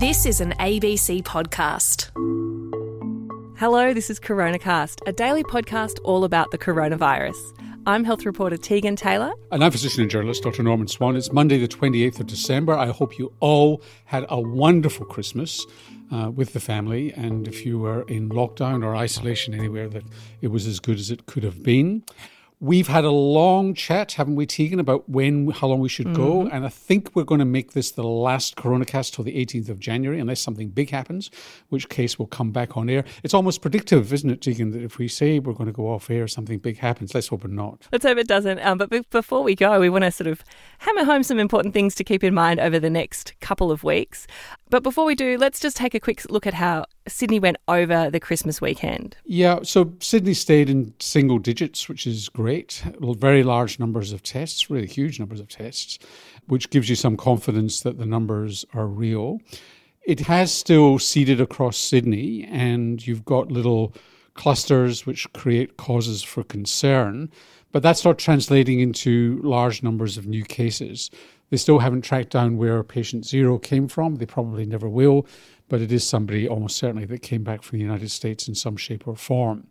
This is an ABC podcast. Hello, this is CoronaCast, a daily podcast all about the coronavirus. I'm health reporter Tegan Taylor. And I'm physician and journalist Dr. Norman Swan. It's Monday, the 28th of December. I hope you all had a wonderful Christmas uh, with the family. And if you were in lockdown or isolation anywhere, that it was as good as it could have been. We've had a long chat, haven't we, Tegan, about when, how long we should mm-hmm. go. And I think we're going to make this the last Coronacast till the 18th of January, unless something big happens, which case we'll come back on air. It's almost predictive, isn't it, Tegan, that if we say we're going to go off air, something big happens. Let's hope it not. Let's hope it doesn't. Um, but before we go, we want to sort of hammer home some important things to keep in mind over the next couple of weeks. But before we do, let's just take a quick look at how Sydney went over the Christmas weekend. Yeah, so Sydney stayed in single digits, which is great. Very large numbers of tests, really huge numbers of tests, which gives you some confidence that the numbers are real. It has still seeded across Sydney, and you've got little clusters which create causes for concern, but that's not translating into large numbers of new cases. They still haven't tracked down where patient zero came from. They probably never will, but it is somebody almost certainly that came back from the United States in some shape or form.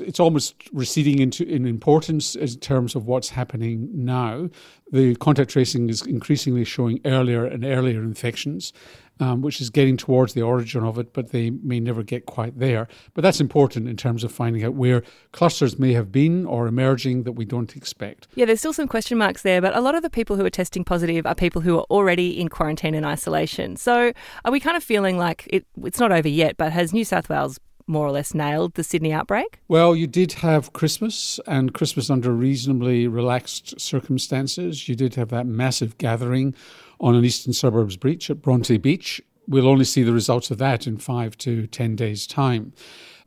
It's, almost receding into in importance in terms of what's happening now. The contact tracing is increasingly showing earlier and earlier infections um, which is getting towards the origin of it, but they may never get quite there. But that's important in terms of finding out where clusters may have been or emerging that we don't expect. Yeah, there's still some question marks there, but a lot of the people who are testing positive are people who are already in quarantine and isolation. So are we kind of feeling like it, it's not over yet, but has New South Wales more or less nailed the Sydney outbreak? Well, you did have Christmas and Christmas under reasonably relaxed circumstances. You did have that massive gathering on an eastern suburbs beach at Bronte Beach. We'll only see the results of that in five to 10 days' time.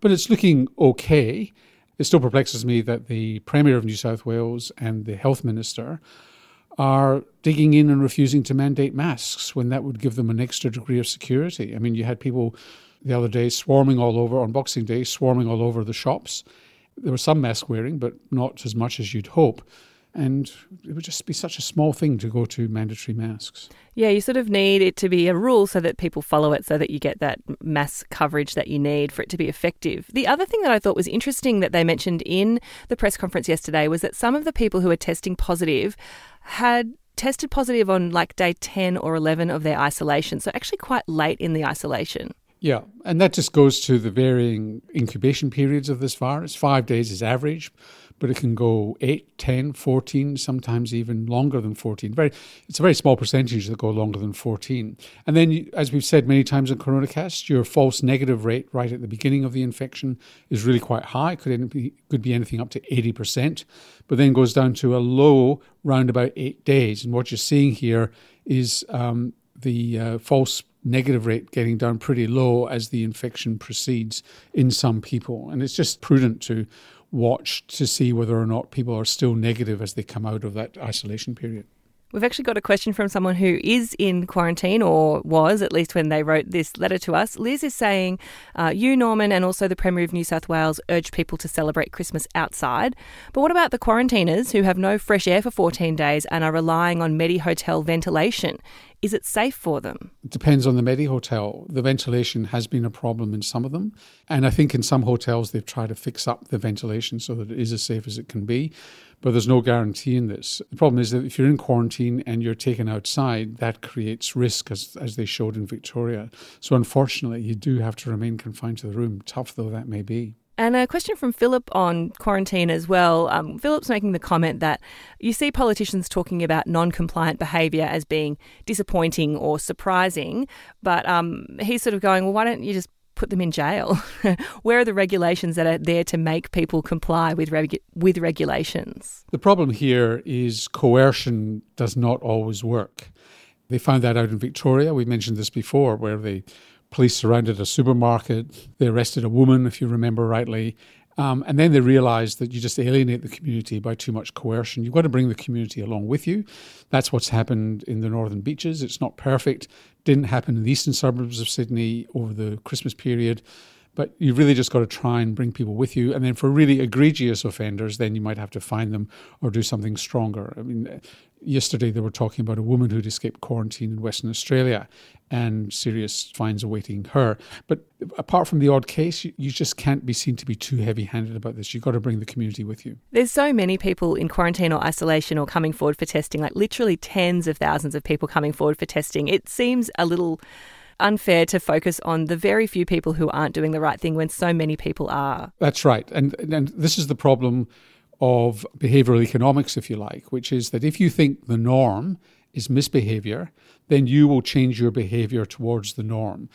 But it's looking okay. It still perplexes me that the Premier of New South Wales and the Health Minister are digging in and refusing to mandate masks when that would give them an extra degree of security. I mean, you had people the other day swarming all over, on Boxing Day, swarming all over the shops. There was some mask wearing, but not as much as you'd hope. And it would just be such a small thing to go to mandatory masks. Yeah, you sort of need it to be a rule so that people follow it so that you get that mass coverage that you need for it to be effective. The other thing that I thought was interesting that they mentioned in the press conference yesterday was that some of the people who are testing positive had tested positive on like day 10 or 11 of their isolation. So actually quite late in the isolation. Yeah, and that just goes to the varying incubation periods of this virus. Five days is average, but it can go 8, 10, 14, sometimes even longer than 14. Very, it's a very small percentage that go longer than 14. And then, as we've said many times in CoronaCast, your false negative rate right at the beginning of the infection is really quite high. It could be, could be anything up to 80%, but then goes down to a low round about eight days. And what you're seeing here is um, the uh, false negative rate getting down pretty low as the infection proceeds in some people. And it's just prudent to watch to see whether or not people are still negative as they come out of that isolation period. We've actually got a question from someone who is in quarantine or was, at least when they wrote this letter to us. Liz is saying, uh, You, Norman, and also the Premier of New South Wales urge people to celebrate Christmas outside. But what about the quarantiners who have no fresh air for 14 days and are relying on Medi Hotel ventilation? Is it safe for them? It depends on the Medi Hotel. The ventilation has been a problem in some of them. And I think in some hotels they've tried to fix up the ventilation so that it is as safe as it can be. But there's no guarantee in this. The problem is that if you're in quarantine and you're taken outside, that creates risk, as, as they showed in Victoria. So unfortunately, you do have to remain confined to the room, tough though that may be. And a question from Philip on quarantine as well. Um, Philip's making the comment that you see politicians talking about non compliant behaviour as being disappointing or surprising, but um, he's sort of going, well, why don't you just put them in jail? Where are the regulations that are there to make people comply with, regu- with regulations? The problem here is coercion does not always work. They found that out in Victoria. We mentioned this before, where they police surrounded a supermarket. They arrested a woman, if you remember rightly. Um, and then they realized that you just alienate the community by too much coercion. You've got to bring the community along with you. That's what's happened in the northern beaches. It's not perfect. Didn't happen in the eastern suburbs of Sydney over the Christmas period. But you really just got to try and bring people with you. And then for really egregious offenders, then you might have to fine them or do something stronger. I mean, yesterday they were talking about a woman who'd escaped quarantine in Western Australia and serious fines awaiting her. But apart from the odd case, you, you just can't be seen to be too heavy handed about this. You've got to bring the community with you. There's so many people in quarantine or isolation or coming forward for testing, like literally tens of thousands of people coming forward for testing. It seems a little unfair to focus on the very few people who aren't doing the right thing when so many people are. That's right. And, and this is the problem of behavioral economics, if you like, which is that if you think the norm is misbehavior, then you will change your behavior towards the norm.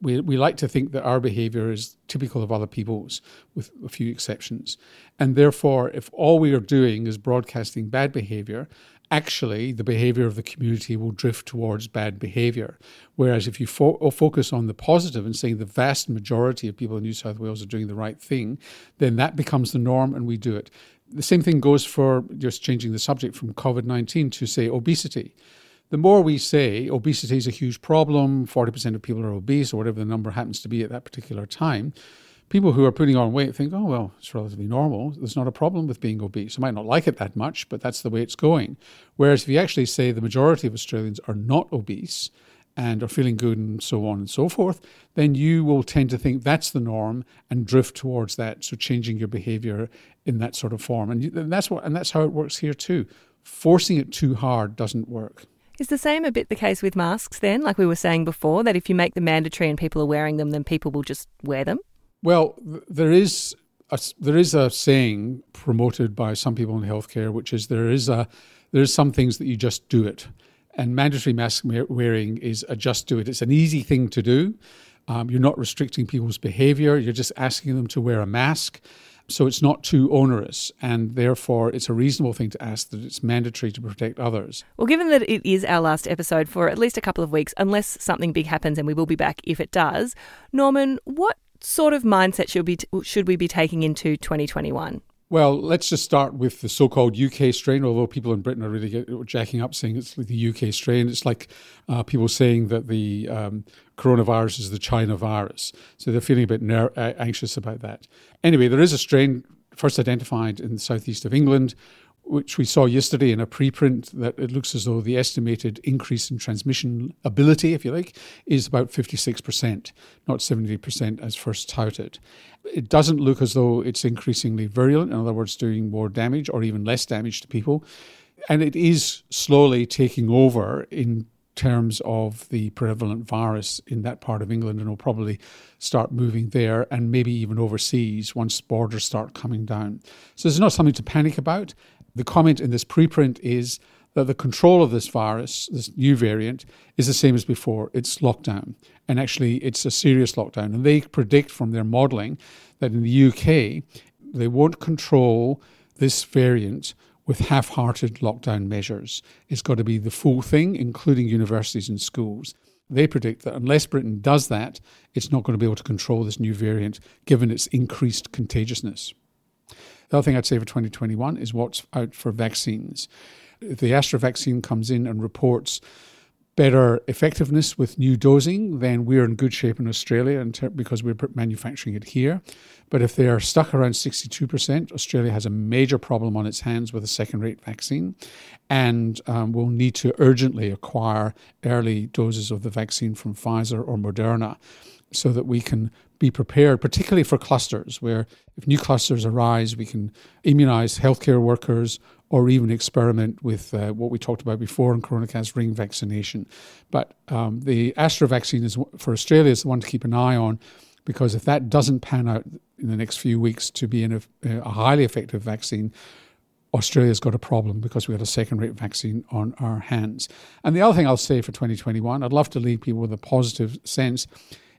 We, we like to think that our behavior is typical of other people's, with a few exceptions. And therefore, if all we are doing is broadcasting bad behavior, actually the behavior of the community will drift towards bad behavior. Whereas if you fo- focus on the positive and saying the vast majority of people in New South Wales are doing the right thing, then that becomes the norm and we do it. The same thing goes for just changing the subject from COVID 19 to, say, obesity. The more we say obesity is a huge problem, 40% of people are obese, or whatever the number happens to be at that particular time, people who are putting on weight think, oh, well, it's relatively normal. There's not a problem with being obese. I might not like it that much, but that's the way it's going. Whereas if you actually say the majority of Australians are not obese, and are feeling good and so on and so forth, then you will tend to think that's the norm and drift towards that. So changing your behavior in that sort of form, and that's what and that's how it works here too. Forcing it too hard doesn't work. Is the same a bit the case with masks then? Like we were saying before, that if you make them mandatory and people are wearing them, then people will just wear them? Well, there is a, there is a saying promoted by some people in healthcare, which is there is a there is some things that you just do it. And mandatory mask wearing is a just do it. It's an easy thing to do. Um, you're not restricting people's behavior. You're just asking them to wear a mask. So it's not too onerous, and therefore it's a reasonable thing to ask that it's mandatory to protect others. Well, given that it is our last episode for at least a couple of weeks, unless something big happens, and we will be back if it does, Norman, what sort of mindset should, t- should we be taking into 2021? Well, let's just start with the so-called UK strain. Although people in Britain are really get, jacking up saying it's the UK strain, it's like uh, people saying that the um, coronavirus is the China virus. So they're feeling a bit ner- anxious about that. Anyway, there is a strain first identified in the southeast of England, which we saw yesterday in a preprint, that it looks as though the estimated increase in transmission ability, if you like, is about 56%, not 70% as first touted. It doesn't look as though it's increasingly virulent, in other words, doing more damage or even less damage to people. And it is slowly taking over in terms of the prevalent virus in that part of England and will probably start moving there and maybe even overseas once borders start coming down. So there's not something to panic about. The comment in this preprint is that the control of this virus, this new variant, is the same as before. It's lockdown. And actually, it's a serious lockdown. And they predict from their modelling that in the UK, they won't control this variant with half hearted lockdown measures. It's got to be the full thing, including universities and schools. They predict that unless Britain does that, it's not going to be able to control this new variant given its increased contagiousness. The other thing I'd say for 2021 is what's out for vaccines. If the Astra vaccine comes in and reports better effectiveness with new dosing, then we're in good shape in Australia because we're manufacturing it here. But if they are stuck around 62%, Australia has a major problem on its hands with a second rate vaccine and um, will need to urgently acquire early doses of the vaccine from Pfizer or Moderna so that we can be prepared, particularly for clusters, where if new clusters arise, we can immunize healthcare workers or even experiment with uh, what we talked about before in Coronacast ring vaccination. But um, the Astra vaccine is for Australia is the one to keep an eye on because if that doesn't pan out in the next few weeks to be a, a highly effective vaccine, Australia's got a problem because we got a second rate vaccine on our hands. And the other thing I'll say for 2021, I'd love to leave people with a positive sense,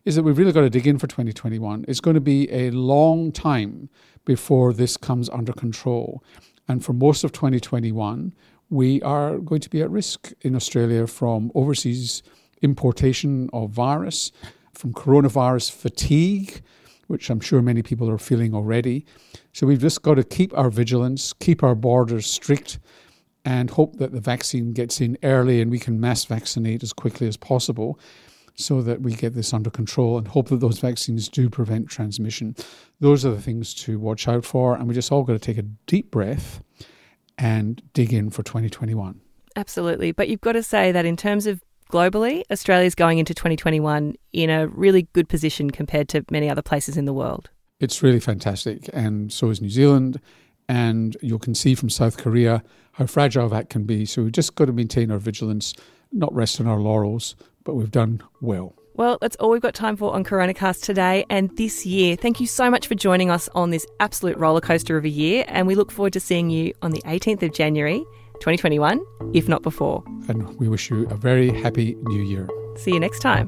is that we've really got to dig in for 2021. It's going to be a long time before this comes under control. And for most of 2021, we are going to be at risk in Australia from overseas importation of virus, from coronavirus fatigue, which I'm sure many people are feeling already. So we've just got to keep our vigilance, keep our borders strict, and hope that the vaccine gets in early and we can mass vaccinate as quickly as possible so that we get this under control and hope that those vaccines do prevent transmission. Those are the things to watch out for. And we just all got to take a deep breath and dig in for 2021. Absolutely. But you've got to say that in terms of globally, Australia's going into 2021 in a really good position compared to many other places in the world. It's really fantastic. And so is New Zealand. And you can see from South Korea how fragile that can be. So we've just got to maintain our vigilance, not rest on our laurels, but we've done well. Well, that's all we've got time for on CoronaCast today and this year. Thank you so much for joining us on this absolute rollercoaster of a year, and we look forward to seeing you on the 18th of January 2021, if not before. And we wish you a very happy new year. See you next time.